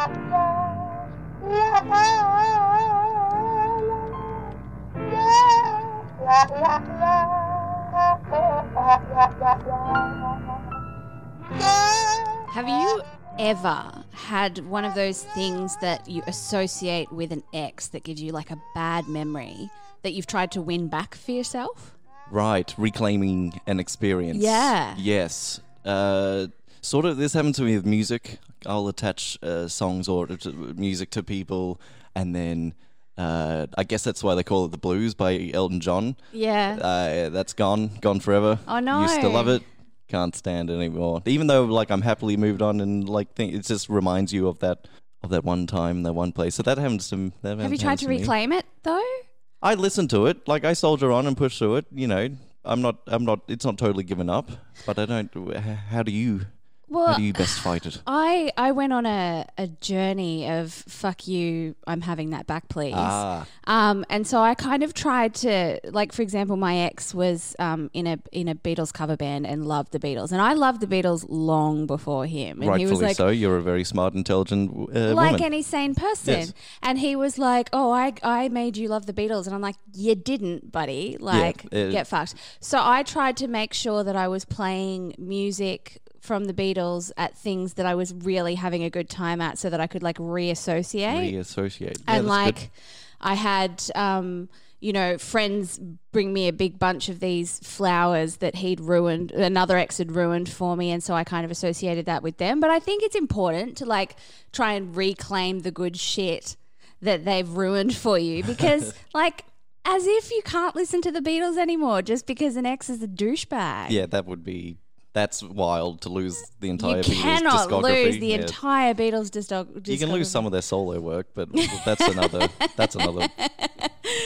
Have you ever had one of those things that you associate with an ex that gives you like a bad memory that you've tried to win back for yourself? Right, reclaiming an experience. Yeah. Yes. Uh, sort of. This happened to me with music. I'll attach uh, songs or to music to people, and then uh, I guess that's why they call it the blues by Elton John. Yeah. Uh, that's gone, gone forever. Oh, no. Used to love it. Can't stand it anymore. Even though like I'm happily moved on and like think it just reminds you of that of that one time, that one place. So that happens to. That Have you tried to me. reclaim it though? I listen to it. Like I soldier on and push through it. You know, I'm not. I'm not. It's not totally given up. But I don't. How do you? Well, how do you best fight it? I I went on a, a journey of fuck you, I'm having that back, please. Ah. Um, and so I kind of tried to, like, for example, my ex was um, in a in a Beatles cover band and loved the Beatles, and I loved the Beatles long before him. And Rightfully he was like, so. You're a very smart, intelligent uh, like woman. any sane person. Yes. And he was like, "Oh, I I made you love the Beatles," and I'm like, "You didn't, buddy. Like, uh, get fucked." So I tried to make sure that I was playing music from the Beatles at things that I was really having a good time at, so that I could like reassociate Reassociate. Yeah, and like good. I had um you know friends bring me a big bunch of these flowers that he'd ruined another ex had ruined for me and so I kind of associated that with them but I think it's important to like try and reclaim the good shit that they've ruined for you because like as if you can't listen to the Beatles anymore just because an ex is a douchebag Yeah, that would be. That's wild to lose the entire you Beatles cannot discography. lose the Yeah. entire Beatles discog- You can lose some of their solo work, but that's another. That's another. yeah,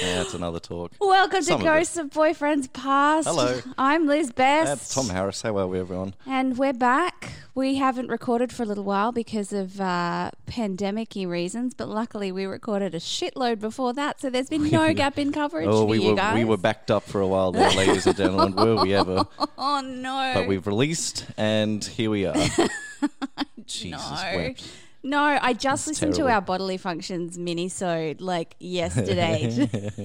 that's another talk. Welcome Some to of. Ghosts of Boyfriends Past. Hello. I'm Liz Best. That's Tom Harris. How are we, everyone? And we're back. We haven't recorded for a little while because of uh, pandemic reasons, but luckily we recorded a shitload before that, so there's been no gap in coverage Oh, for we you were guys. we were backed up for a while there, ladies and gentlemen. Were we ever? oh no. But we've released, and here we are. Jesus no. No, I just That's listened to our bodily functions mini-sode like yesterday,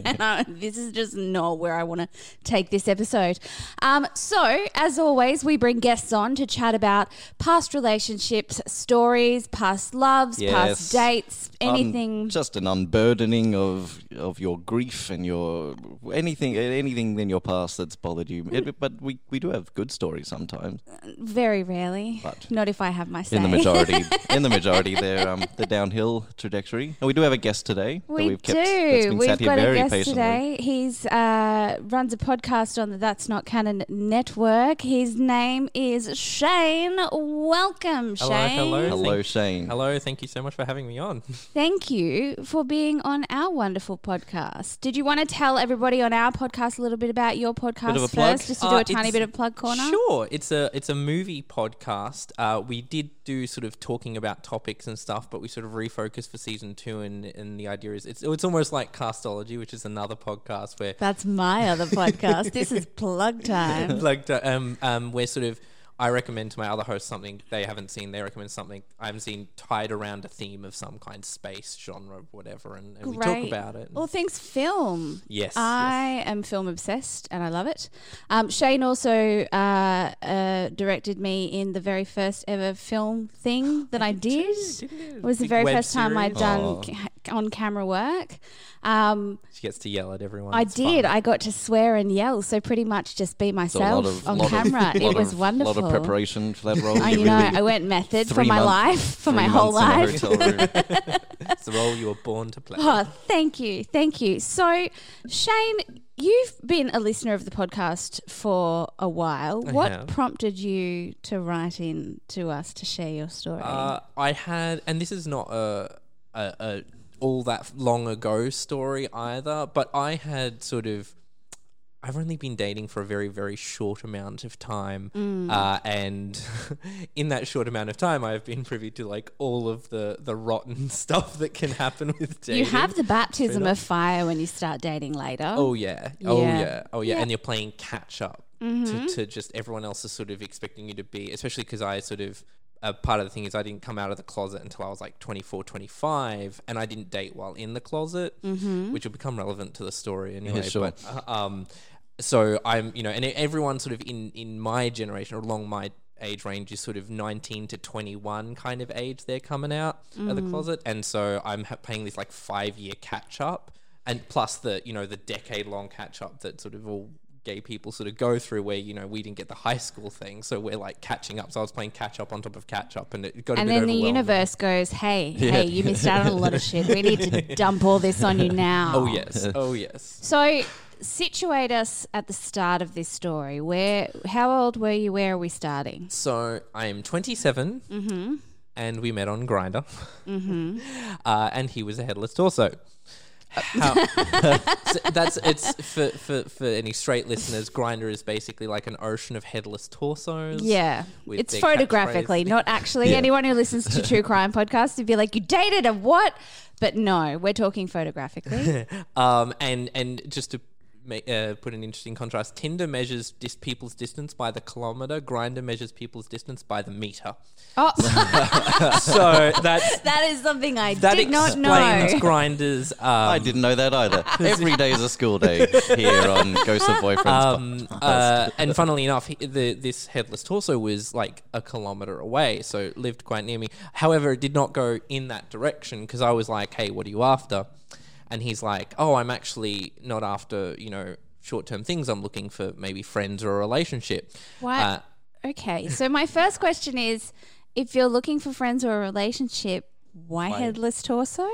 and uh, this is just not where I want to take this episode. Um, so, as always, we bring guests on to chat about past relationships, stories, past loves, past dates, anything. just an unburdening of of your grief and your anything anything in your past that's bothered you. It- but we, we do have good stories sometimes. very rarely, But- not if I have my say. In the majority, in the majority, they're um, the downhill trajectory. And we do have a guest today. that We we've kept, that's do. been We've sat here got a guest patiently. today. He's uh, runs a podcast on the That's Not Canon network. His name is Shane. Welcome, Hello, Shane. hello. Hello, Thank- Shane. Hello, thank you so much for having me on. Thank you for being on our wonderful podcast. Did you want to tell everybody on our podcast a little bit about your podcast of a plug? first, just to do Uh, a tiny bit of plug corner? Sure, it's a it's a movie podcast. Uh, we did do sort of talking about topics and stuff, but we sort of refocused for season two, and and the idea is it's it's almost like Castology, which is another podcast where That's my other podcast. this is plug time. plug time. um um we're sort of. I recommend to my other hosts something they haven't seen. They recommend something I haven't seen tied around a theme of some kind, space, genre, whatever, and, and we talk Great. about it. All things film. Yes, I am film obsessed and I love it. Um, Shane also uh, uh, directed me in the very first ever film thing that I did. It was the Big very web first time I'd done Aw. ca- on camera work. Um, she gets to yell at everyone. I It's did. fun. I got to swear and yell, so pretty much just be myself of, on of- camera. lot it was of, wonderful. A lot of preparation for that role. I, You know, I went method for my life, for my whole months in a life. It's the role you were born to play. Oh, thank you, thank you. So, Shane, you've been a listener of the podcast for a while. I what have. prompted you to write in to us to share your story? Uh, I had, and this is not a, a, a all that long ago story either, but I had sort of. I've only been dating for a very, very short amount of time, Mm. uh, and in that short amount of time, I've been privy to like all of the the rotten stuff that can happen with dating. you have the baptism of fire when you start dating later. Oh yeah. Oh Yeah. yeah. Oh yeah. Yeah. And you're playing catch up to, to just everyone else is sort of expecting you to be, especially because I sort of. Uh, part of the thing is I didn't come out of the closet until I was like 24, 25, and I didn't date while in the closet, which will become relevant to the story anyway. sure. But, uh, um, so I'm, you know, and everyone sort of in in my generation or along my age range is sort of 19 to 21 kind of age they're coming out of the closet and so i'm ha- paying this like five year catch up and plus the you know the decade long catch up that sort of all gay people sort of go through where you know we didn't get the high school thing so we're like catching up so i was playing catch up on top of catch up and it got a and then the universe goes, "Hey, hey, you missed out on a lot of shit. We need to dump all this on you now." oh yes oh yes So, situate us at the start of this story. Where, how old were you? Where are we starting? So I am 27, Mm-hmm. and we met on Grindr, uh, and he was a headless torso. How, that's it's for, for for any straight listeners. Grindr is basically like an ocean of headless torsos. Yeah, it's photographically, not actually. Yeah. Anyone who listens to true crime podcasts would be like, "You dated a what?" But no, we're talking photographically. Um, and and just to uh, put an interesting contrast, Tinder measures dis- people's distance by the kilometer. Grindr measures people's distance by the meter. oh, So that's that is something I that did not explains know. Grinders. Um, I didn't know that either. Every day is a school day here on Ghost of Boyfriends. Um, uh, and funnily enough, he, the, this headless torso was like a kilometer away, so it lived quite near me. However, it did not go in that direction because I was like, "Hey, what are you after?" And he's like, "Oh, I'm actually not after you know short-term things. I'm looking for maybe friends or a relationship." Why? Uh, okay, so my first question is, if you're looking for friends or a relationship, why, headless torso?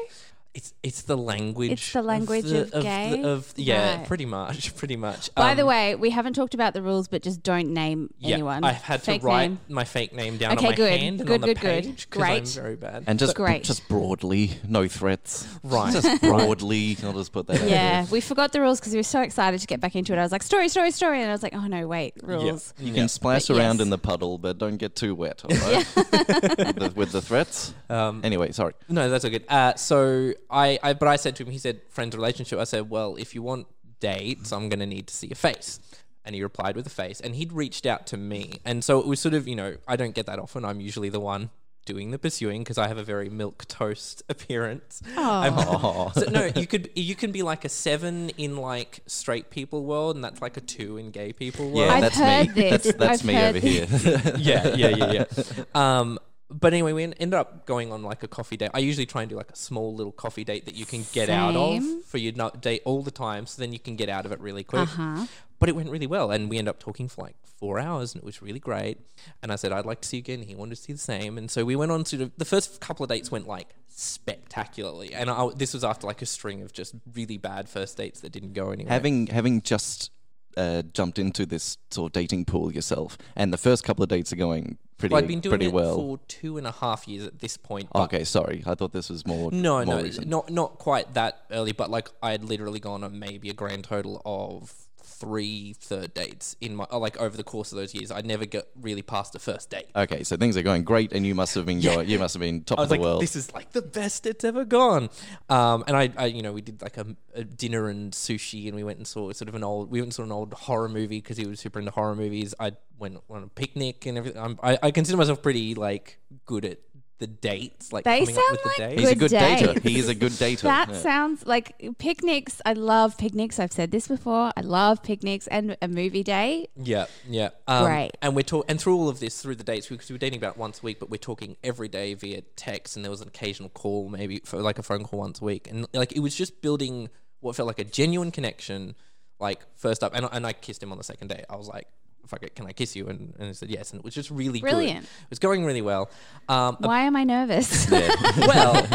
It's it's the language. It's the language of the- gay? of yeah, Right. pretty much, pretty much. By Um, the way, we haven't talked about the rules, but just don't name yeah, anyone. I've had Fake to write name. my fake name down Okay, on my good. hand and Good, the good, good. I'm Great. very bad. and just Great. just broadly, no threats. Right. Just broadly, I'll just put that. Yeah, there. we forgot the rules because we were so excited to get back into it. I was like, story, story, story. And I was like, oh no, wait, rules. You can splash But around yes. in the puddle, but don't get too wet. All right? with, the, with the threats. Um, Anyway, sorry. No, that's all good. Uh, so I, I, but I said to him, he said, friends relationship. I said, well, if you want dates, I'm going to need to see a face. And he replied with a face. And he'd reached out to me. And so it was sort of, you know, I don't get that often. I'm usually the one doing the pursuing because I have a very milk toast appearance. I'm- so no, you could you can be like a seven in like straight people world, and that's like a two in gay people world. Yeah, I've that's heard me. this. That's that's I've me heard over this. here. yeah, yeah, yeah, yeah. Um, but anyway, we ended up going on like a coffee date. I usually try and do like a small little coffee date that you can get out of for your date all the time, so then you can get out of it really quick. Uh-huh. But it went really well, and we ended up talking for like four hours, and it was really great. And I said I'd like to see you again. He wanted to see the same, and so we went on to the, the first couple of dates went like spectacularly. And I, this was after like a string of just really bad first dates that didn't go anywhere. having having just uh, jumped into this sort of dating pool yourself, and the first couple of dates are going pretty Well, I've been doing pretty it well. for two and a half years at this point. okay, sorry. I thought this was more. No, more no, recent. not not quite that early, but like I had literally gone on maybe a grand total of three third dates in my oh, like over the course of those years. I never got really past the first date. Okay, so things are going great, and you must have been going. You must have been top I of the like, world. this is like the best it's ever gone. Um, and I, I, you know, we did like a, a dinner and sushi, and we went and saw sort of an old, we went and saw an old horror movie because he was super into horror movies. I went on a picnic and everything. I'm, I, I consider myself pretty like good at the dates, like They coming up sound with the like dates. He's a good good dater. dates. He is a good dater. That Yeah. sounds like picnics. I love picnics. I've said this before. I love picnics and a movie day. Yeah, yeah. Um, Great. And we're talking, and through all of this, through the dates, because we were dating about once a week, but we're talking every day via text, and there was an occasional call, maybe for like a phone call once a week, and like it was just building what felt like a genuine connection. Like first up, and, and I kissed him on the second day. I was like, "Fuck it, can I kiss you?" And, and he said yes, and it was just really Brilliant. good. It was going really well. Um, Why am I nervous? well,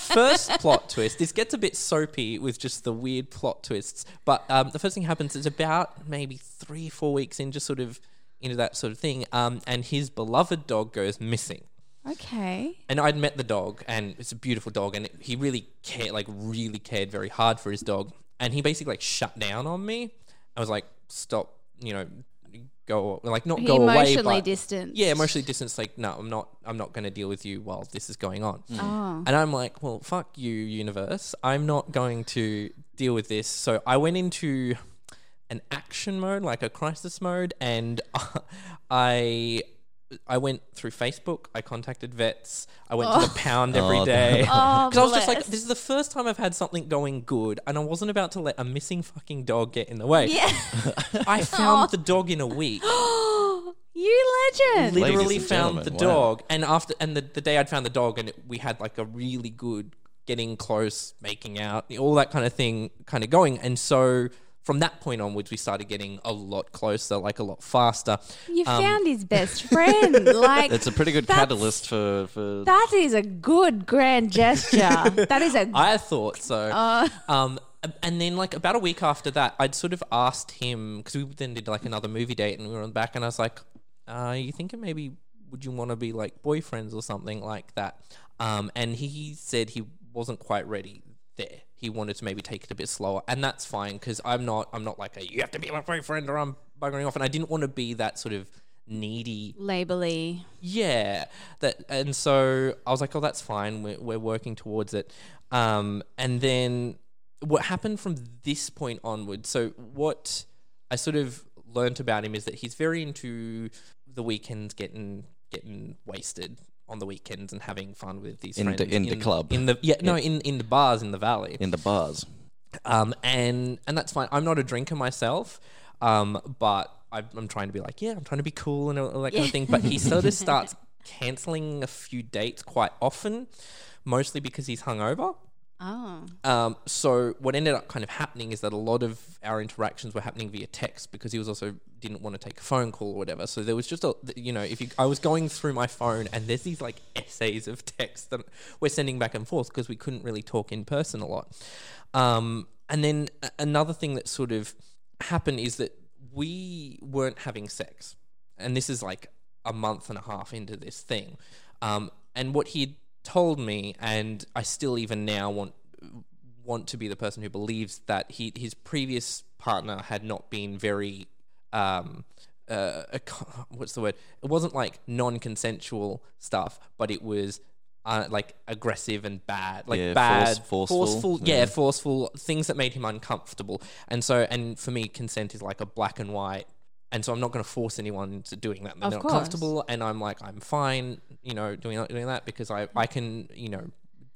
first plot twist. This gets a bit soapy with just the weird plot twists. But um, the first thing happens is about maybe three, four weeks in, just sort of into that sort of thing. Um, and his beloved dog goes missing. Okay. And I'd met the dog, and it's a beautiful dog, and he really cared, like really cared very hard for his dog. And he basically like shut down on me. I was like, "Stop, you know, go like not He go away." emotionally But distanced. yeah, emotionally distanced. Like, no, I'm not. I'm not going to deal with you while this is going on. Mm. Oh. And I'm like, well, fuck you, universe. I'm not going to deal with this. So I went into an action mode, like a crisis mode, and I I went through Facebook. I contacted vets. I went to the oh. pound every Oh, day. Oh, Because I was just like, this is the first time I've had something going good, and I wasn't about to let a missing fucking dog get in the way. Yeah. I found the dog in a week. you legend. Literally and found the gentlemen, wow. dog, and after and the, the day I'd found the dog, and it, we had like a really good getting close, making out, all that kind of thing, kind of going. And so from that point onwards, we started getting a lot closer, like a lot faster. You Um, found his best friend. Like It's a pretty good catalyst for for. That is a good grand gesture. that is a I thought so. Uh. um, and then like about a week after that, I'd sort of asked him because we then did like another movie date, and we were on the back, and I was like, uh, "You thinking maybe would you want to be like boyfriends or something like that?" Um, and he said he wasn't quite ready there. He wanted to maybe take it a bit slower, and that's fine because I'm not. I'm not like a you have to be my boyfriend or I'm buggering off, and I didn't want to be that sort of needy labely. yeah that and so i was like oh that's fine we're, we're working towards it um and then what happened from this point onward so what i sort of learnt about him is that he's very into the weekends getting getting wasted on the weekends and having fun with these In the- friends in the club. in the yeah no in in the bars in the valley in the bars. um, and and that's fine. I'm not a drinker myself, um, but I, I'm trying to be like, yeah, I'm trying to be cool and all all that kind of thing. But he sort of starts canceling a few dates quite often, mostly because he's hungover. Oh. Um, so what ended up kind of happening is that a lot of our interactions were happening via text because he was also didn't want to take a phone call or whatever. So there was just a you know if you I was going through my phone and there's these like essays of text that we're sending back and forth because we couldn't really talk in person a lot. Um, and then another thing that sort of happened is that we weren't having sex, and this is like a month and a half into this thing. Um, and what he told me, and I still even now want want to be the person who believes that he his previous partner had not been very um uh what's the word it wasn't like non-consensual stuff but it was uh, like aggressive and bad like Yeah, bad force- forceful. yeah Yeah. forceful things that made him uncomfortable and so and for me consent is like a black and white and so I'm not going to force anyone into doing that. They're Of not course. comfortable, and I'm like, I'm fine, you know, doing that, doing that because I, I can, you know,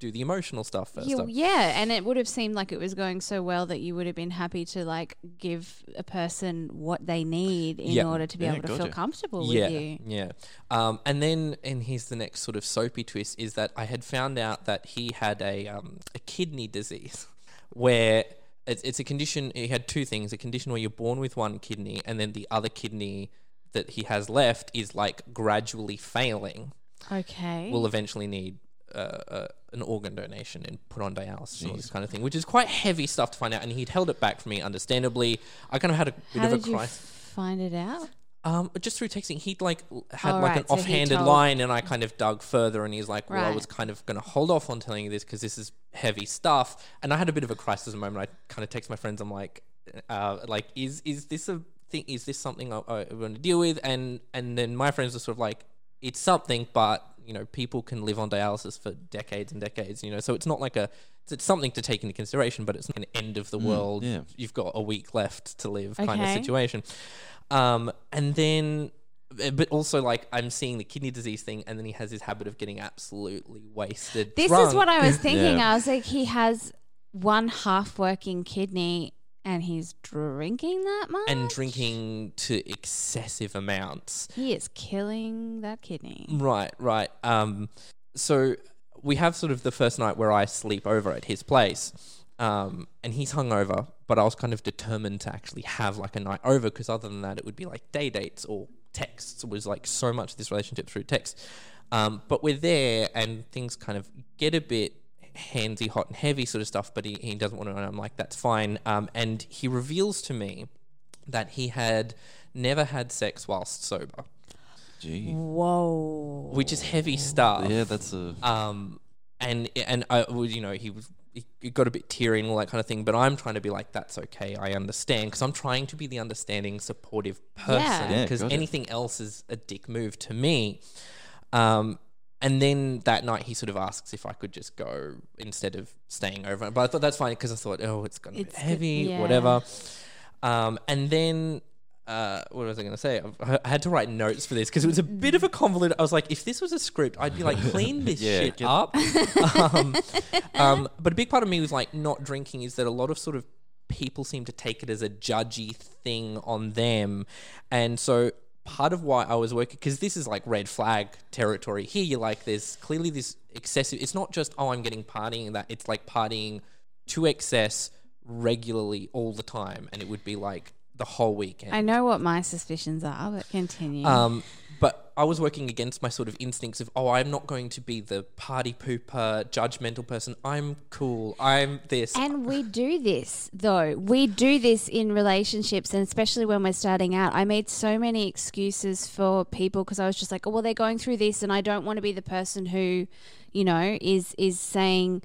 do the emotional stuff first. You, up. yeah, and it would have seemed like it was going so well that you would have been happy to like give a person what they need in Yeah. order to be Yeah, able to feel gotcha. comfortable yeah, with you. yeah. Um, and then, and here's the next sort of soapy twist: is that I had found out that he had a um, a kidney disease, where it's, it's a condition. He had two things: a condition where you're born with one kidney, and then the other kidney that he has left is like gradually failing. Okay. Will eventually need. Uh, uh, an organ donation and put on dialysis and all this kind of thing, which is quite heavy stuff to find out. And he'd held it back from me, understandably. I kind of had a bit How of a did you crisis. find it out? Um, just through texting, he'd like had Oh, like right, an so he offhanded told- line, and I kind of dug further, and he's like, "Well, I Right. was kind of going to hold off on telling you this because this is heavy stuff." And I had a bit of a crisis moment. I kind of text my friends. I'm like, uh, "Like, is is this a thing? Is this something I, I want to deal with?" And and then my friends are sort of like, "It's something, but you know, people can live on dialysis for decades and decades. You know, so it's not like a it's, it's something to take into consideration, but it's not an end of the world. yeah. You've got a week left to live kind of Okay. situation." Um, and then, uh, but also like I'm seeing the kidney disease thing, and then he has this habit of getting absolutely wasted. This drunk. is what I was thinking. Yeah. I was like, he has one half working kidney and he's drinking that much? and drinking to excessive amounts. He is killing that kidney. Right, right. Um, so we have sort of the first night where I sleep over at his place, um, and he's hungover. But I was kind of determined to actually have like a night over because other than that, it would be like day dates or texts. It was like so much of this relationship through text. Um, but we're there, and things kind of get a bit handsy, hot and heavy sort of stuff, but he, he doesn't want to. And I'm like, that's fine. Um, and he reveals to me that he had never had sex whilst sober, Gee. Whoa. which is heavy stuff. Yeah, that's a. Um, and and I was, you know, he was he- he got a bit teary and all that kind of thing. But I'm trying to be like, that's okay, I understand, because I'm trying to be the understanding, supportive person. Yeah. Because Yeah, gotcha. anything else is a dick move to me. Um, and then that night he sort of asks if I could just go instead of staying over. But I thought that's fine because I thought, oh, it's gonna be It's good- heavy, yeah. whatever. Um, and then. Uh, what was I going to say? I I had to write notes for this because it was a bit of a convoluted. I was like, if this was a script, I'd be like, clean this Yeah, shit up. um, um, but a big part of me was like not drinking is that a lot of sort of people seem to take it as a judgy thing on them, and so part of why I was working because this is like red flag territory. Here, you're like, there's clearly this excessive. It's not just oh, I'm getting partying that. It's like partying to excess regularly all the time, and it would be like the whole weekend. I know what my suspicions are, but continue. Um, but I was working against my sort of instincts of, oh, I'm not going to be the party pooper, judgmental person. I'm cool. I'm this. And we do this though. We do this in relationships, and especially when we're starting out. I made so many excuses for people because I was just like, "Oh, well, they're going through this, and I don't want to be the person who, you know, is is saying."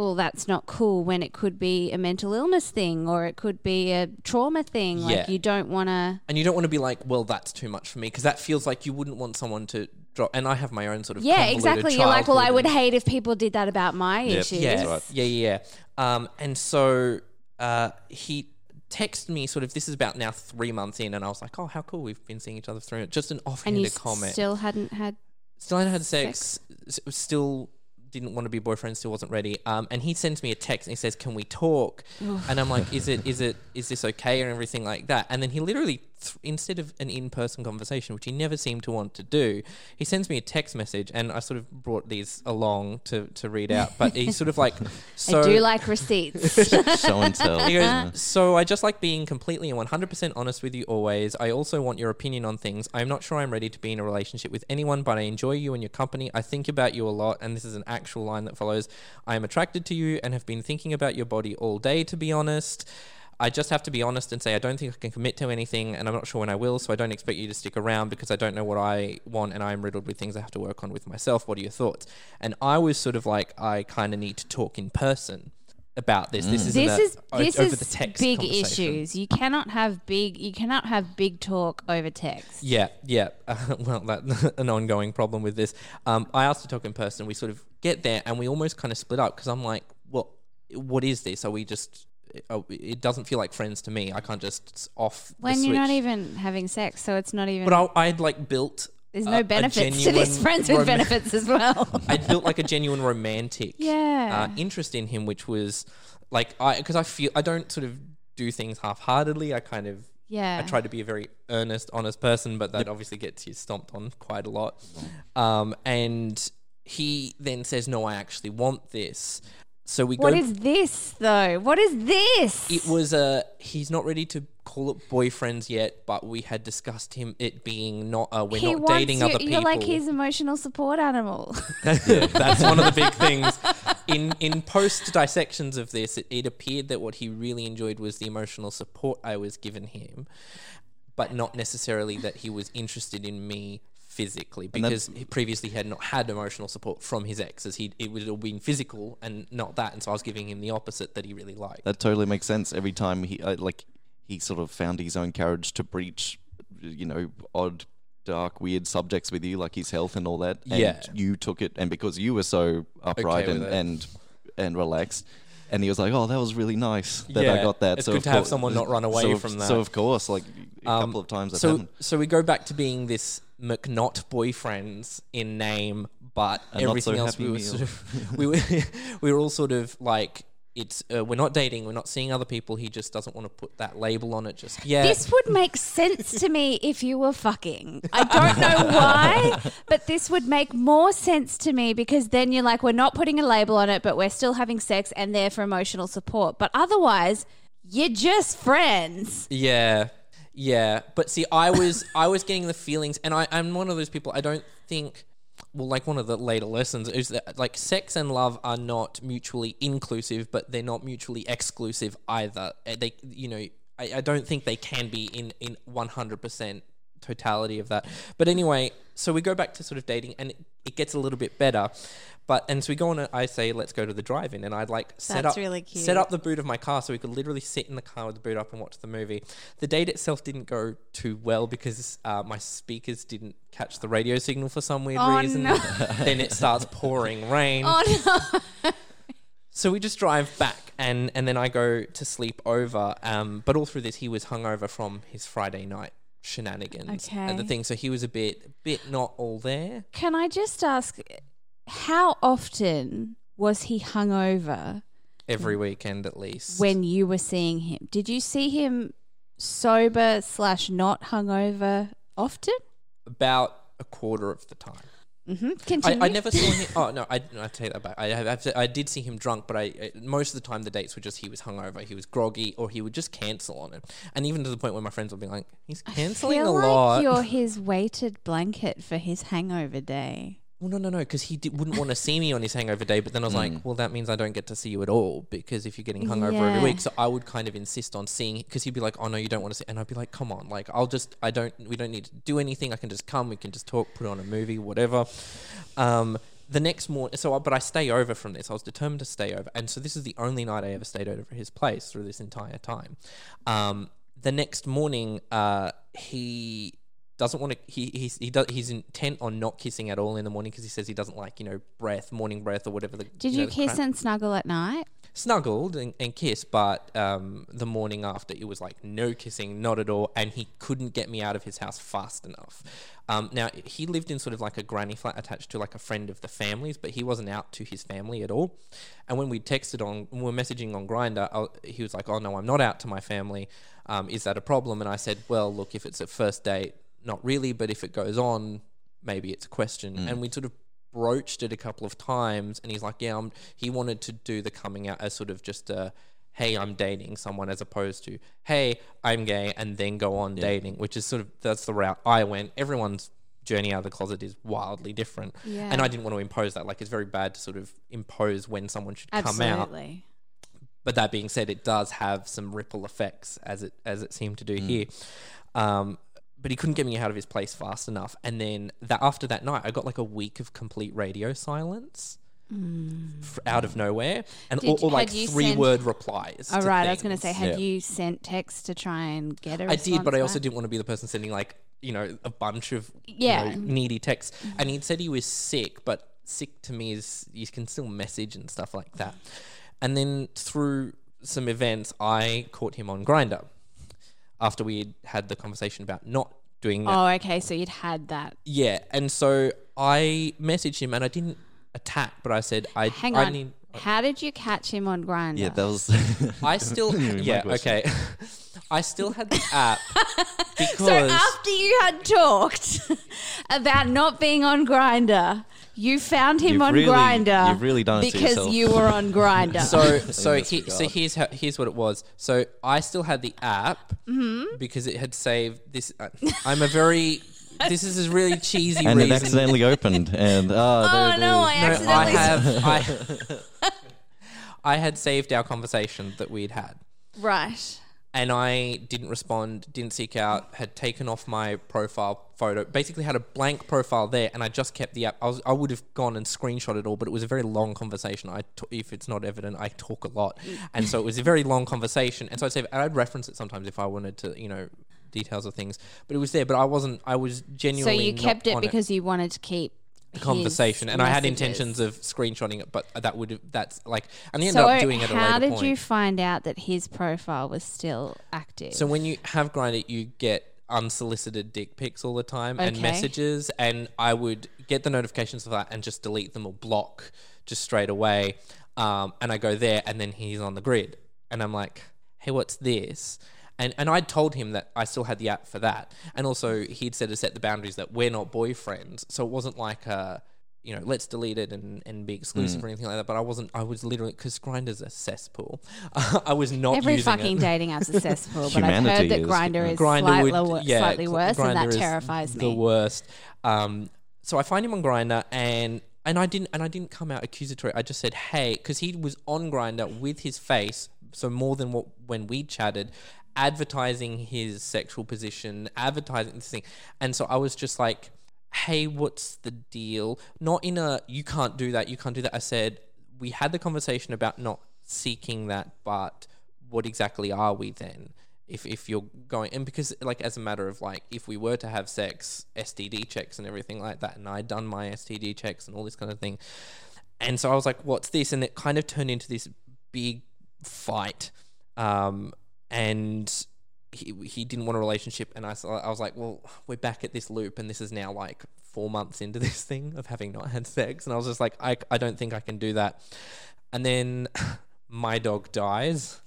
Oh, that's not cool when it could be a mental illness thing or it could be a trauma thing. Yeah. Like, you don't want to. and you don't want to be like, well, that's too much for me because that feels like you wouldn't want someone to drop. And I have my own sort of Yeah, exactly. You're like, well, I would hate if people did that about my Yep. issues. Yeah, right. yeah, yeah, yeah. Um, and so uh, he texted me sort of. This is about now three months in, and I was like, oh, how cool. We've been seeing each other through it. Just an And you comment. still hadn't had. Still hadn't had sex. s- Still didn't want to be boyfriend. Still wasn't ready. Um, and he sends me a text and he says, "Can we talk?" and I'm like, "Is it? Is it? Is this okay?" And everything like that. And then he literally, th- instead of an in-person conversation, which he never seemed to want to do, he sends me a text message, and I sort of brought these along to to read out. But he's sort of like, "So I do like receipts. Show and tell. he goes, So I just like being completely and 100% honest with you always. I also want your opinion on things. I'm not sure I'm ready to be in a relationship with anyone, but I enjoy you and your company. I think about you a lot. And this is an actual line that follows I am attracted to you and have been thinking about your body all day, to be honest. I just have to be honest and say I don't think I can commit to anything, and I'm not sure when I will. So I don't expect you to stick around because I don't know what I want, and I'm riddled with things I have to work on with myself. What are your thoughts? And I was sort of like, I kind of need to talk in person about this. This is this is this over is the text big issues. You cannot have big. You cannot have big talk over text. Yeah, yeah. Uh, well, that an ongoing problem with this. Um, I asked to talk in person. We sort of get there, and we almost kind of split up because I'm like, "Well, what is this? Are we just?" Oh, it doesn't feel like friends to me. I can't just s- off the When you're not even having sex, so it's not even. But I, I'd like built. there's a- no benefits to genuine this. Friends with rom- benefits as well. I built like a genuine romantic Yeah. uh, interest in him, which was like I because I feel I don't sort of do things half-heartedly. I kind of yeah. I try to be a very earnest, honest person, but that obviously gets you stomped on quite a lot. Um, and he then says, "No, I actually want this." So we What go. is this though? What is this? it was a. He's not ready to call it boyfriends yet, but we had discussed him it being not. Uh, we're he not wants dating you, other people. You're like his emotional support animal. That's one of the big things. In in post dissections of this, it, it appeared that what he really enjoyed was the emotional support I was giving him, but not necessarily that he was interested in me physically because he previously had not had emotional support from his exes. He it would have been physical and not that, and so I was giving him the opposite that he really liked. That totally makes sense. Every time he uh, like he sort of found his own courage to breach, you know, odd, dark, weird subjects with you, like his health and all that. And Yeah. you took it, and because you were so upright with and, it. and and relaxed. And he was like, "Oh, that was really nice that I Yeah, got that." it's so good of to have someone not run away so of- from that. So of course, like a Um, couple of times that so happened. so we go back to being this McNaught boyfriends in name, but A not so everything else we were sort of we were we were all sort of like it's uh, we're not dating, we're not seeing other people. He just doesn't want to put that label on it just yet. This would make sense to me if you were fucking. I don't know why, but this would make more sense to me because then you're like, we're not putting a label on it, but we're still having sex and there for emotional support. But otherwise, you're just friends. Yeah, yeah. But see, I was I was getting the feelings, and I, I'm one of those people. I don't think well, like one of the later lessons is that like sex and love are not mutually inclusive, but they're not mutually exclusive either. Uh, They, you know, I, I don't think they can be in in one hundred percent totality of that. But anyway, so we go back to sort of dating, and it, it gets a little bit better. But and so we go on. A, I say, let's go to the drive-in, and I'd like set That's up really set up the boot of my car so we could literally sit in the car with the boot up and watch the movie. The date itself didn't go too well because uh, my speakers didn't catch the radio signal for some weird Oh, reason. no. then it starts pouring rain. Oh no. So we just drive back, and and then I go to sleep over. Um, but all through this, he was hungover from his Friday night shenanigans and the Okay. thing. So he was a bit bit not all there. Can I just ask, how often was he hungover Every weekend, at least. when you were seeing him? Did you see him sober slash not hungover often? about a quarter of the time. Mm-hmm. I, I never saw him. Oh no, I, I take that back. I I've- I did see him drunk, but I I- most of the time the dates were just he was hungover, he was groggy, or he would just cancel on it. And even to the point where my friends would be like, "He's canceling a like lot." you're his weighted blanket for his hangover day. Well, no, no, no, because he did, wouldn't want to see me on his hangover day. But then I was like, well, that means I don't get to see you at all because if you're getting hungover every week, so I would kind of insist on seeing because he'd be like, oh no, you don't want to see, and I'd be like, come on, like I'll just, I don't, we don't need to do anything. I can just come, we can just talk, put on a movie, whatever. Um, the next morning, so I- but I stay over from this. I was determined to stay over, and so this is the only night I ever stayed over at his place through this entire time. Um, the next morning, uh, he doesn't want to. He he's, he does. He's intent on not kissing at all in the morning because he says he doesn't like you know breath, morning breath, or whatever. The, Did know, you kiss and snuggle at night? snuggled and, and kissed, but um, the morning after it was like no kissing, not at all, and he couldn't get me out of his house fast enough. Um, now he lived in sort of like a granny flat attached to like a friend of the family's, but he wasn't out to his family at all. And when we texted on, we were messaging on Grindr, he was like, "Oh no, I'm not out to my family. Um, is that a problem?" And I said, "Well, look, if it's a first date, not really, but if it goes on, maybe it's a question." And we sort of broached it a couple of times and he's like yeah I'm, he wanted to do the coming out as sort of just a hey i'm dating someone as opposed to hey i'm gay and then go on dating which is sort of that's the route i went everyone's journey out of the closet is wildly different Yeah. and i didn't want to impose that like it's very bad to sort of impose when someone should come out Absolutely. but that being said, it does have some ripple effects as it as it seemed to do here. Um, but he couldn't get me out of his place fast enough, and then that after that night, I got like a week of complete radio silence. Mm. f- out of nowhere, and Did- or, or like three sent- word replies. All to right, I was going to say, things. had you sent text to try and get a I did, but I also didn't want to be the person sending like you know a bunch of you Yeah. know, needy texts. Mm-hmm. And he'd said he was sick, but sick to me is you can still message and stuff like that. And then through some events, I caught him on Grindr after we had had the conversation about not doing that. Oh, okay. So you'd had that. Yeah, and so I messaged him and I didn't attack, but I said I Hang I on. need. How did you catch him on Grindr? Yeah, that was. I still, yeah, okay. I still had the app because So after you had talked about not being on Grindr, you found him You've on really- Grindr. you've really done it to because yourself. you were on Grindr. so so that's he, so regard. here's how, here's what it was. So I still had the app Mm-hmm. because it had saved this. Uh, I'm a very. This is a really cheesy and it reason. accidentally opened, and oh, oh there, no, there- I No, accidentally. I have. I, I had saved our conversation that we'd had. right. And I didn't respond, didn't seek out, had taken off my profile photo, basically had a blank profile there, and I just kept the app. I, was, I would have gone and screenshot it all, but it was a very long conversation. I, t- if it's not evident, I talk a lot, mm. and so it was a very long conversation. And so I'd say I'd reference it sometimes if I wanted to, you know, details of things. But it was there. But I wasn't. I was genuinely. So you kept it because you wanted to keep the conversation, and I had intentions of screenshotting it, but that would have. That's like, and I ended So up doing it how did point. you find out that his profile was still active? So when you have Grindr, you get unsolicited dick pics all the time and messages, and I would get the notifications of that and just delete them or block just straight away. Um, and I go there, and then he's on the grid, and I'm like, "Hey, what's this?" And and I told him that I still had the app for that, and also he'd said to set the boundaries that we're not boyfriends, so it wasn't like a you know, let's delete it and, and be exclusive or anything like that. But I wasn't. I was literally because Grindr's a cesspool. I was not Every using fucking it. dating app's a cesspool, but I've heard that Grindr is Grindr slightly, would- yeah, slightly Gr- worse, and that terrifies me. The worst. Um, so I find him on Grindr and and I didn't and I didn't come out accusatory. I just said hey because he was on Grindr with his face, so more than what when we chatted, advertising his sexual position, advertising this thing, and so I was just like, hey, what's the deal? Not in a you can't do that, you can't do that. I said we had the conversation about not seeking that, but what exactly are we then? if if you're going and because like as a matter of like if we were to have sex STD checks and everything like that and I'd done my STD checks and all this kind of thing and so I was like what's this and it kind of turned into this big fight um and he, he didn't want a relationship and I, I was like well we're back at this loop and this is now like four months into this thing of having not had sex and I was just like I, I don't think I can do that and then my dog dies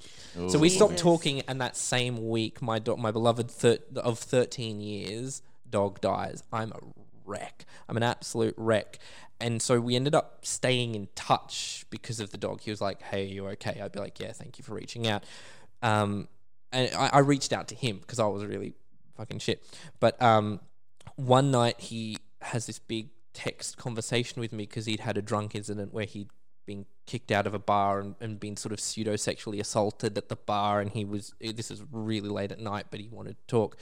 so we stopped Jesus. talking, and that same week, my dog, my beloved thir- of thirteen years, dog dies. I'm a wreck. I'm an absolute wreck. And so we ended up staying in touch because of the dog. He was like, "Hey, are you okay?" I'd be like, "Yeah, thank you for reaching out." Um, and I, I reached out to him because I was really fucking shit. But um, one night he has this big text conversation with me because he'd had a drunk incident where he'd been kicked out of a bar and, and been sort of pseudo sexually assaulted at the bar and he was this is really late at night but he wanted to talk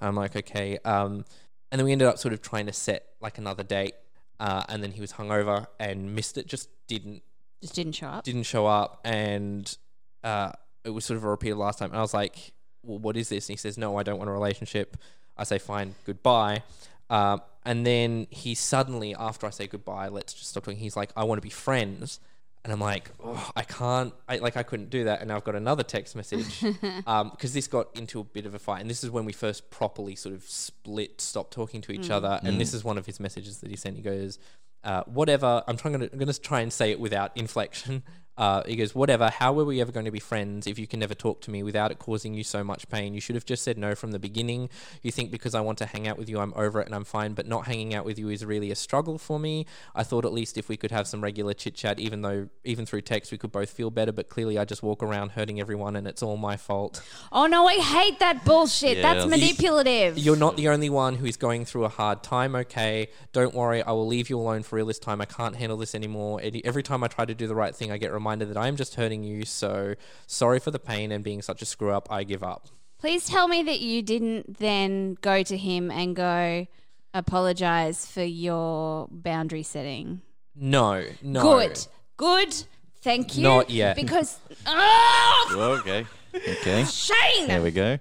i'm like okay um, and then we ended up sort of trying to set like another date uh, and then he was hungover and missed it just didn't Just didn't show up. didn't show up and uh, it was sort of a repeat of last time. And I was like, well, what is this? And he says, no, I don't want a relationship. I say, fine, goodbye. Um, and then he suddenly, after I say goodbye, let's just stop talking. He's like, I want to be friends. And I'm like, oh, I can't, I, like, I couldn't do that. And I've got another text message because this got into a bit of a fight. And this is when we first properly sort of split, stopped talking to each other. And this is one of his messages that he sent. He goes, uh, whatever. I'm trying to, I'm going to try and say it without inflection. Uh, he goes, whatever. How were we ever going to be friends if you can never talk to me without it causing you so much pain? You should have just said no from the beginning. You think because I want to hang out with you, I'm over it and I'm fine, but not hanging out with you is really a struggle for me. I thought at least if we could have some regular chit chat, even though even through text we could both feel better. But clearly, I just walk around hurting everyone, and it's all my fault. Oh no, I hate that bullshit. Yeah. That's manipulative. You're not the only one who is going through a hard time, okay? Don't worry, I will leave you alone for real this time. I can't handle this anymore. Every every time I try to do the right thing, I get reminded that I am just hurting you. So sorry for the pain and being such a screw up. I give up. Please tell me that you didn't then go to him and go apologize for your boundary setting. No, no. Good. Good. Thank you. Not yet. Because oh, okay. Okay. Shane. There we go.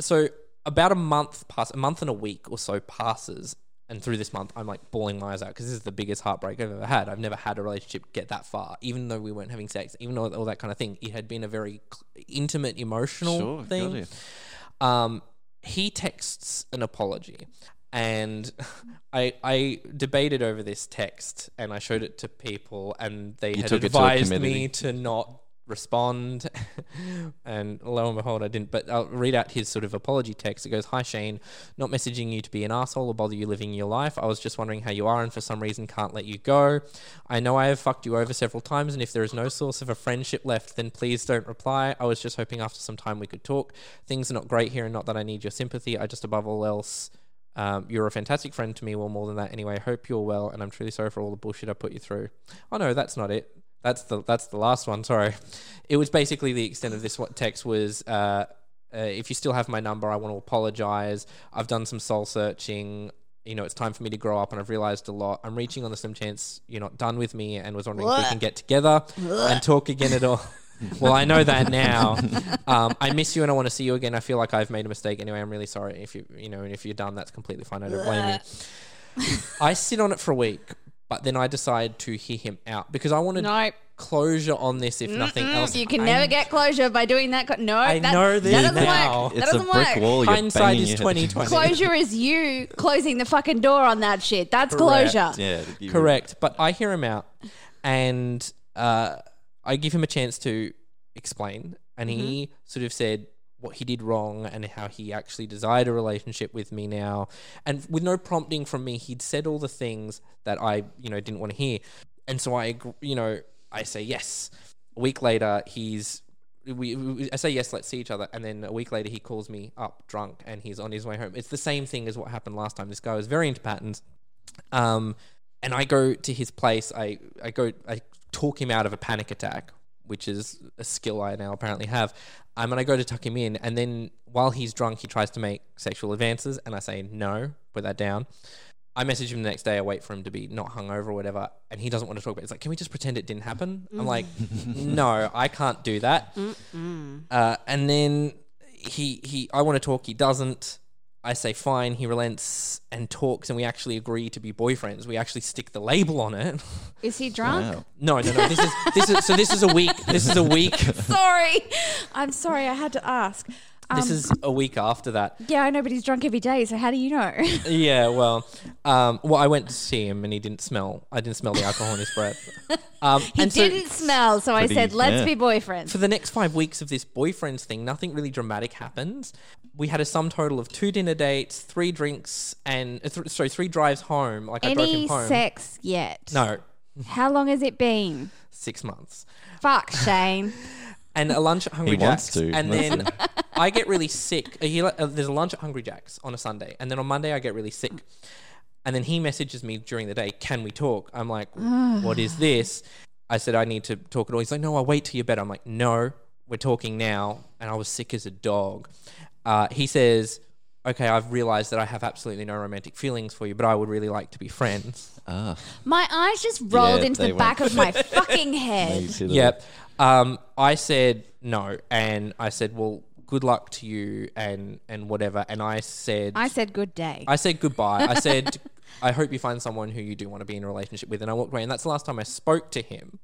So about a month pass, a month and a week or so passes, and through this month, I'm like bawling my eyes out because this is the biggest heartbreak I've ever had. I've never had a relationship get that far, even though we weren't having sex, even though all that kind of thing. It had been a very intimate, emotional Sure. Thing. um, he texts an apology. And I I debated over this text and I showed it to people and they You had it to advised me to not respond. And lo and behold I didn't. But I'll read out his sort of apology text. It goes hi Shane. Not messaging you to be an asshole or bother you living your life. I was just wondering how you are and for some reason can't let you go. I know I have fucked you over several times and if there is no source of a friendship left then please don't reply. I was just hoping after some time we could talk. Things are not great here and not that I need your sympathy. I just above all else um, you're a fantastic friend to me well more than that. Anyway hope you're well and I'm truly sorry for all the bullshit I put you through. Oh no that's not it that's the that's the last one. Sorry, it was basically the extent of this. What text was? Uh, uh, if you still have my number, I want to apologize. I've done some soul searching. You know, it's time for me to grow up, and I've realized a lot. I'm reaching on the slim chance you're not done with me, and was wondering if we can get together and talk again at all. well, I know that now. Um, I miss you, and I want to see you again. I feel like I've made a mistake. Anyway, I'm really sorry. If you, you know, and if you're done, that's completely fine. I don't blame you. I sit on it for a week, but then I decide to hear him out because I wanted No. closure on this, if nothing else. You can I- never get closure by doing that. Co- no, I that, know this that doesn't now. work. That It's a doesn't brick work. wall. You're Hindsight banging is your head. 2020. Closure is you closing the fucking door on that shit. That's Correct. closure. Yeah. you- Correct. But I hear him out and uh, I give him a chance to explain. And he sort of said what he did wrong and how he actually desired a relationship with me now. And with no prompting from me, he'd said all the things that I, you know, didn't want to hear. And so I, you know, I say yes. A week later, he's. We, I say yes, let's see each other, and then a week later he calls me up drunk, and he's on his way home. It's the same thing as what happened last time. This guy was very into patterns, Um, and I go to his place. I, I go, I talk him out of a panic attack, which is a skill I now apparently have. Um, and I go to tuck him in, and then while he's drunk, he tries to make sexual advances, and I say no, put that down. I message him the next day. I wait for him to be not hungover or whatever, and he doesn't want to talk about. it. He's like, "Can we just pretend it didn't happen?" I'm like, "No, I can't do that." Uh, and then he he, I want to talk. He doesn't. I say fine. He relents and talks, and we actually agree to be boyfriends. We actually stick the label on it. Is he drunk? Wow. No, no, no. This is this is so. This is a week. This is a week. Sorry. I'm sorry. I had to ask. This Um, is a week after that. Yeah, I know, but he's drunk every day. So how do you know? Yeah, well, um, well, I went to see him and he didn't smell. I didn't smell the alcohol in his breath. Um, he and didn't smell. So I said, "Let's yeah. be boyfriends." for the next five weeks of this boyfriends thing, nothing really dramatic happens. We had a sum total of two dinner dates, three drinks, and uh, th- sorry, three drives home. Like I drove Any him home. sex yet? No, How long has it been? six months. Fuck, Shane. and a lunch at Hungry He wants Jack's, to. and That's then I get really sick. Uh, he, uh, there's a lunch at Hungry Jack's on a Sunday, and then on Monday I get really sick, and then he messages me during the day, "Can we talk?" I'm like, "What is this?" I said, "I need to talk it all." He's like, "No, I'll wait till you're better." I'm like, "No, we're talking now," and I was sick as a dog. Uh, he says. Okay, I've realized that I have absolutely no romantic feelings for you, but I would really like to be friends. Ah, My eyes just rolled Yeah, into they the back of my fucking head. you see that? Yep. Um, I said no, and I said, "Well, good luck to you," and and whatever. And I said, I said, "Good day." I said goodbye. I said, I hope you find someone who you do want to be in a relationship with. And I walked away, and that's the last time I spoke to him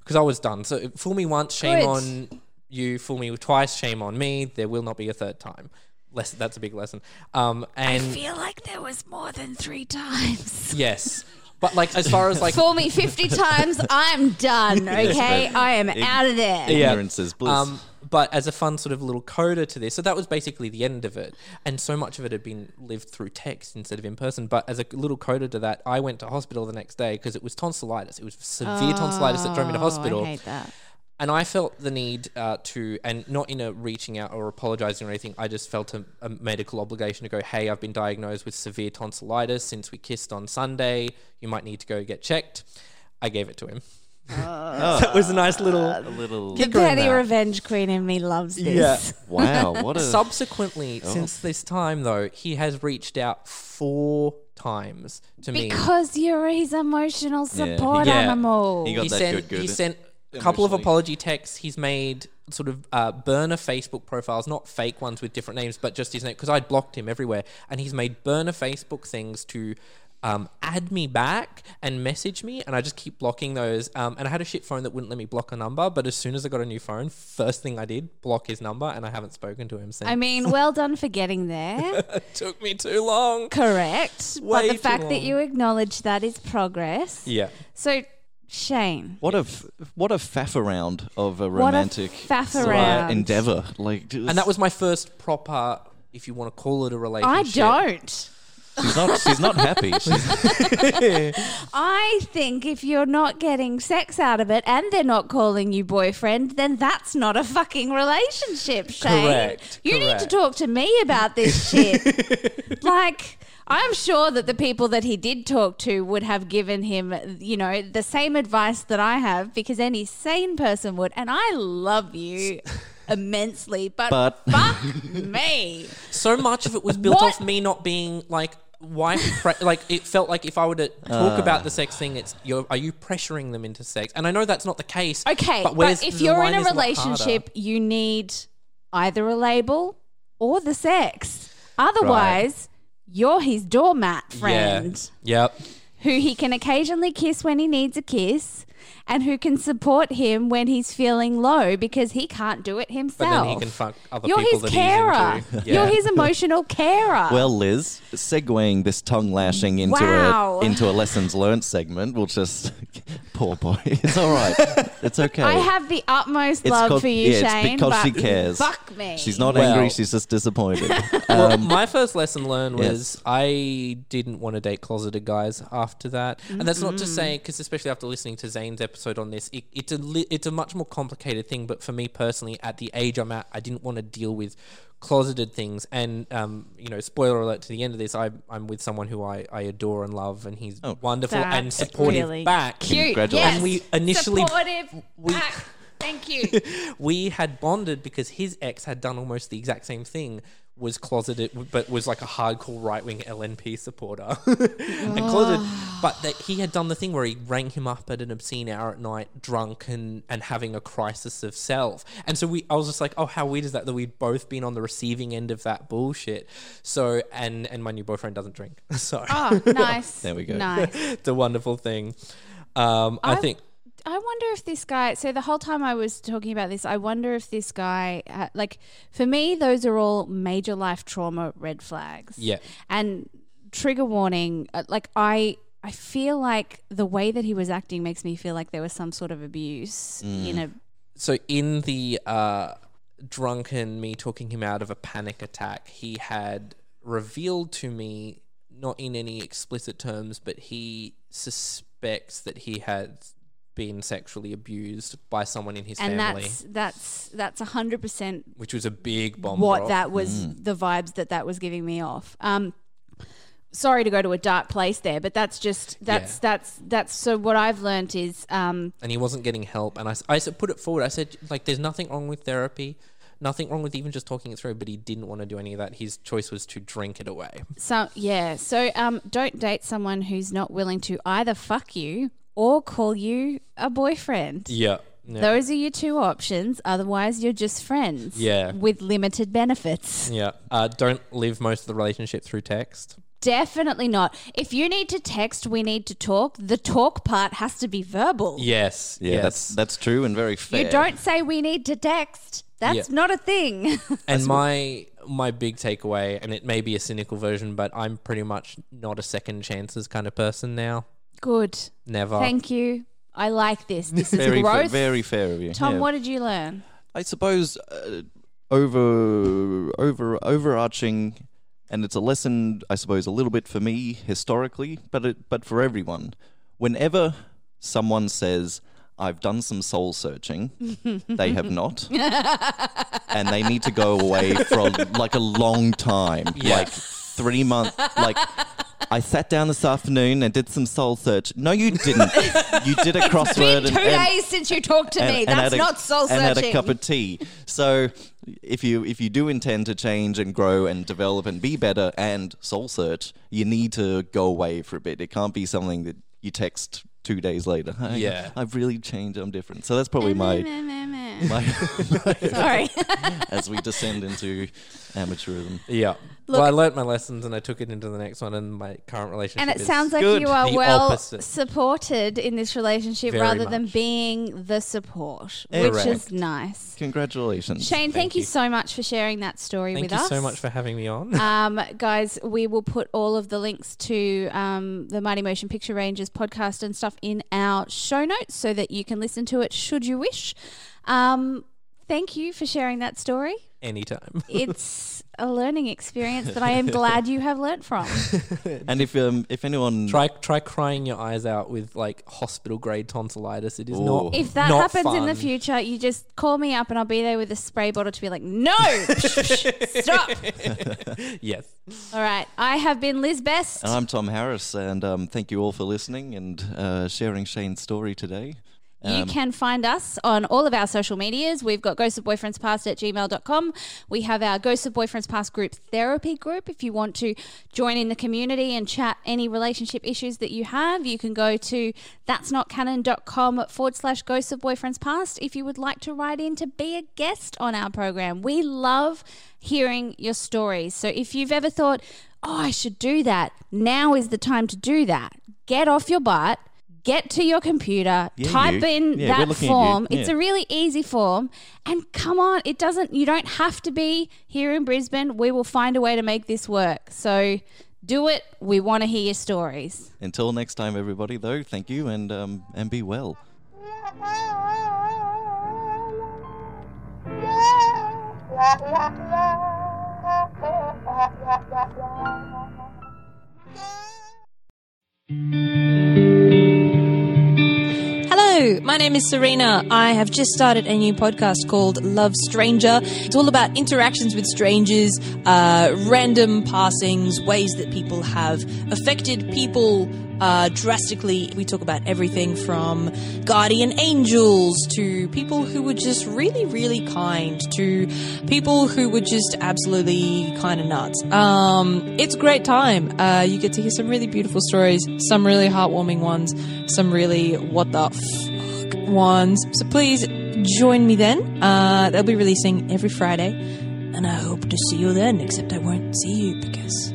because I was done. So fool me once, shame Good. on you. Fool me twice, shame on me. There will not be a third time. Lesson. That's a big lesson. Um, I feel like there was more than three times. yes, but like as far as like Fool me 50 times, I'm done, okay? but I am out of there. Yeah. Ignorance is bliss. Um, but as a fun sort of little coda to this, so that was basically the end of it, and so much of it had been lived through text instead of in person. But as a little coda to that, I went to hospital the next day because it was tonsillitis. It was severe tonsillitis that drove me to hospital, Oh, I hate that. And I felt the need uh, to, and not in a reaching out or apologizing or anything. I just felt a, a medical obligation to go, hey, I've been diagnosed with severe tonsillitis since we kissed on Sunday. You might need to go get checked. I gave it to him. Oh, That was a nice little. a little. The Kicker in petty revenge queen in me loves this. Yeah. Wow, what a. Subsequently, since this time though, he has reached out four times to me. Because you're his emotional Yeah, support he- Yeah. animal. He got he that sent good, good he sent a couple of apology texts. He's made sort of uh, burner Facebook profiles, not fake ones with different names, but just his name because I'd blocked him everywhere, and he's made burner Facebook things to. Um, add me back and message me, and I just keep blocking those. Um, and I had a shit phone that wouldn't let me block a number, but as soon as I got a new phone, first thing I did, block his number, and I haven't spoken to him since. I mean, well done for getting there. it took me too long. Correct. Way but the too fact that you acknowledge that is progress. Yeah. So, Shane, What a f- what a faff around of a What a romantic faff sort around. endeavor. Like, just- And that was my first proper, if you want to call it a I relationship. I don't. she's not she's not happy. She's, I think if you're not getting sex out of it and they're not calling you boyfriend, then that's not a fucking relationship, Shane. Correct, You need to correct. talk to me about this shit. like, I'm sure that the people that he did talk to would have given him, you know, the same advice that I have because any sane person would. And I love you immensely, but, But- fuck me. So much of it was built What? off me not being like wife. Pre- like it felt like if I were to talk about the sex thing, it's you're, are you pressuring them into sex? And I know that's not the case. Okay, but, but, if you're in a is lot harder. relationship, you need either a label or the sex. Otherwise, you're his doormat friend Yeah. Yep. who he can occasionally kiss when he needs a kiss and who can support him when he's feeling low because he can't do it But himself. then he can fuck other you're people his that carer. he's into. You're his emotional carer. well, Liz, segueing this tongue lashing into Wow. a into a lessons learned segment, we'll just poor boy. It's all right. It's okay. I have the utmost It's love called- for you, yeah, it's Shane. because but she cares. Fuck me. She's not Well- angry. She's just disappointed. well, Um, my first lesson learned yes. was I didn't want to date closeted guys after that, and that's not to say because especially after listening to Zane's Shane's episode on this. It, it's a li- it's a much more complicated thing, but for me personally, at the age I'm at, I didn't want to deal with closeted things. And um, you know, spoiler alert to the end of this, I, I'm with someone who I, I adore and love, and he's wonderful and supportive really back. Cute. Congratulations. Yes. And we initially supportive. we- back. Thank you. we had bonded because his ex had done almost the exact same thing was closeted but was like a hardcore right-wing lnp supporter. And closeted but that he had done the thing where he rang him up at an obscene hour at night drunk and and having a crisis of self. And so we i was just like oh how weird is that that we'd both been on the receiving end of that bullshit? So and and my new boyfriend doesn't drink. So Oh, nice. There we go. Nice. it's a wonderful thing. Um i I- think I wonder if this guy. So the whole time I was talking about this, I wonder if this guy, uh, like, for me, those are all major life trauma red flags. Yeah. And trigger warning. uh, Like, I. I feel like the way that he was acting makes me feel like there was some sort of abuse in a so in the uh, drunken me talking him out of a panic attack, he had revealed to me, not in any explicit terms, but he suspects that he had been sexually abused by someone in his and family, that's that's that's a hundred percent which was a big bomb. what drop. that was the vibes that that was giving me off. Um, sorry to go to a dark place there, but that's just that's Yeah. that's that's so what I've learned is um, and he wasn't getting help. And I, s- I s- put it forward. I said, like, there's nothing wrong with therapy, nothing wrong with even just talking it through. But he didn't want to do any of that. His choice was to drink it away. so yeah. So um, don't date someone who's not willing to either fuck you or call you a boyfriend. Yeah. Yeah. Those are your two options. Otherwise, you're just friends. Yeah. With limited benefits. yeah. Uh, don't live most of the relationship through text. Definitely not. If you need to text, we need to talk. The talk part has to be verbal. Yes. Yeah, yes. that's that's true and very fair. You don't say we need to text. That's Yeah. not a thing. and my my big takeaway, and it may be a cynical version, but I'm pretty much not a second chances kind of person now. Good. Never. Thank you. I like this. This is very fa- growth. very fair of you. Tom, yeah. what did you learn? I suppose uh, over over overarching, and it's a lesson. I suppose a little bit for me historically, but it, but for everyone. Whenever someone says, "I've done some soul searching," they have not, and they need to go away for like a long time, Yeah. like three months, like. I sat down this afternoon and did some soul search. No, you didn't. you did a crossword. It's Been two and, and- days since you talked to me. and- and That's had a- not soul and had a cup of tea. So if you if you do intend to change and grow and develop and be better and soul search, you need to go away for a bit. It can't be something that you text two days later. Yeah. I've really changed. I'm different. So that's probably my my Sorry. as we descend into amateurism. Yeah. Look- well, I learnt my lessons and I took it into the next one, and my current relationship. and it is sounds like good. you are The well opposite. supported in this relationship Very rather than much. being the support, which is nice. Congratulations. Shane, thank, you. you. so much for sharing that story Thank with you us. so much for having me on. Um, guys, we will put all of the links to um, the Mighty Motion Picture Rangers podcast and stuff in our show notes so that you can listen to it should you wish. Um, thank you for sharing that story. Anytime. It's a learning experience that I am glad you have learnt from. And if um if anyone Try try crying your eyes out with like hospital grade tonsillitis. It is Ooh. not. If that not happens in the future, you just call me up and I'll be there with a spray bottle to be like, no, stop. Yes. All right. I have been Liz Best. And I'm Tom Harris, and um, thank you all for listening and uh, sharing Shane's story today. You Um, can find us on all of our social medias. We've got Ghost of Boyfriends Past at gmail.com. We have our Ghost of Boyfriends Past group therapy group. If you want to join in the community and chat any relationship issues that you have, you can go to that's not canon.com forward slash Ghost of Boyfriends Past if you would like to write in to be a guest on our program. We love hearing your stories. So if you've ever thought, oh, I should do that, now is the time to do that. Get off your butt. Get to your computer, Yeah, type you. in Yeah, that looking at you. form. It's a really easy form. And come on, it doesn't, you don't have to be here in Brisbane. We will find a way to make this work. So do it. We want to hear your stories. Until next time, everybody, though, thank you and um, and be well. Hello, my name is Serena. I have just started a new podcast called Love Stranger. It's all about interactions with strangers, uh, random passings, ways that people have affected people uh, drastically. We talk about everything from guardian angels to people who were just really, really kind to people who were just absolutely kind of nuts. Um, it's a great time. Uh, you get to hear some really beautiful stories, some really heartwarming ones, some really what the fuck ones. So please join me then. Uh, they'll be releasing every Friday, and I hope to see you then. Except I won't see you because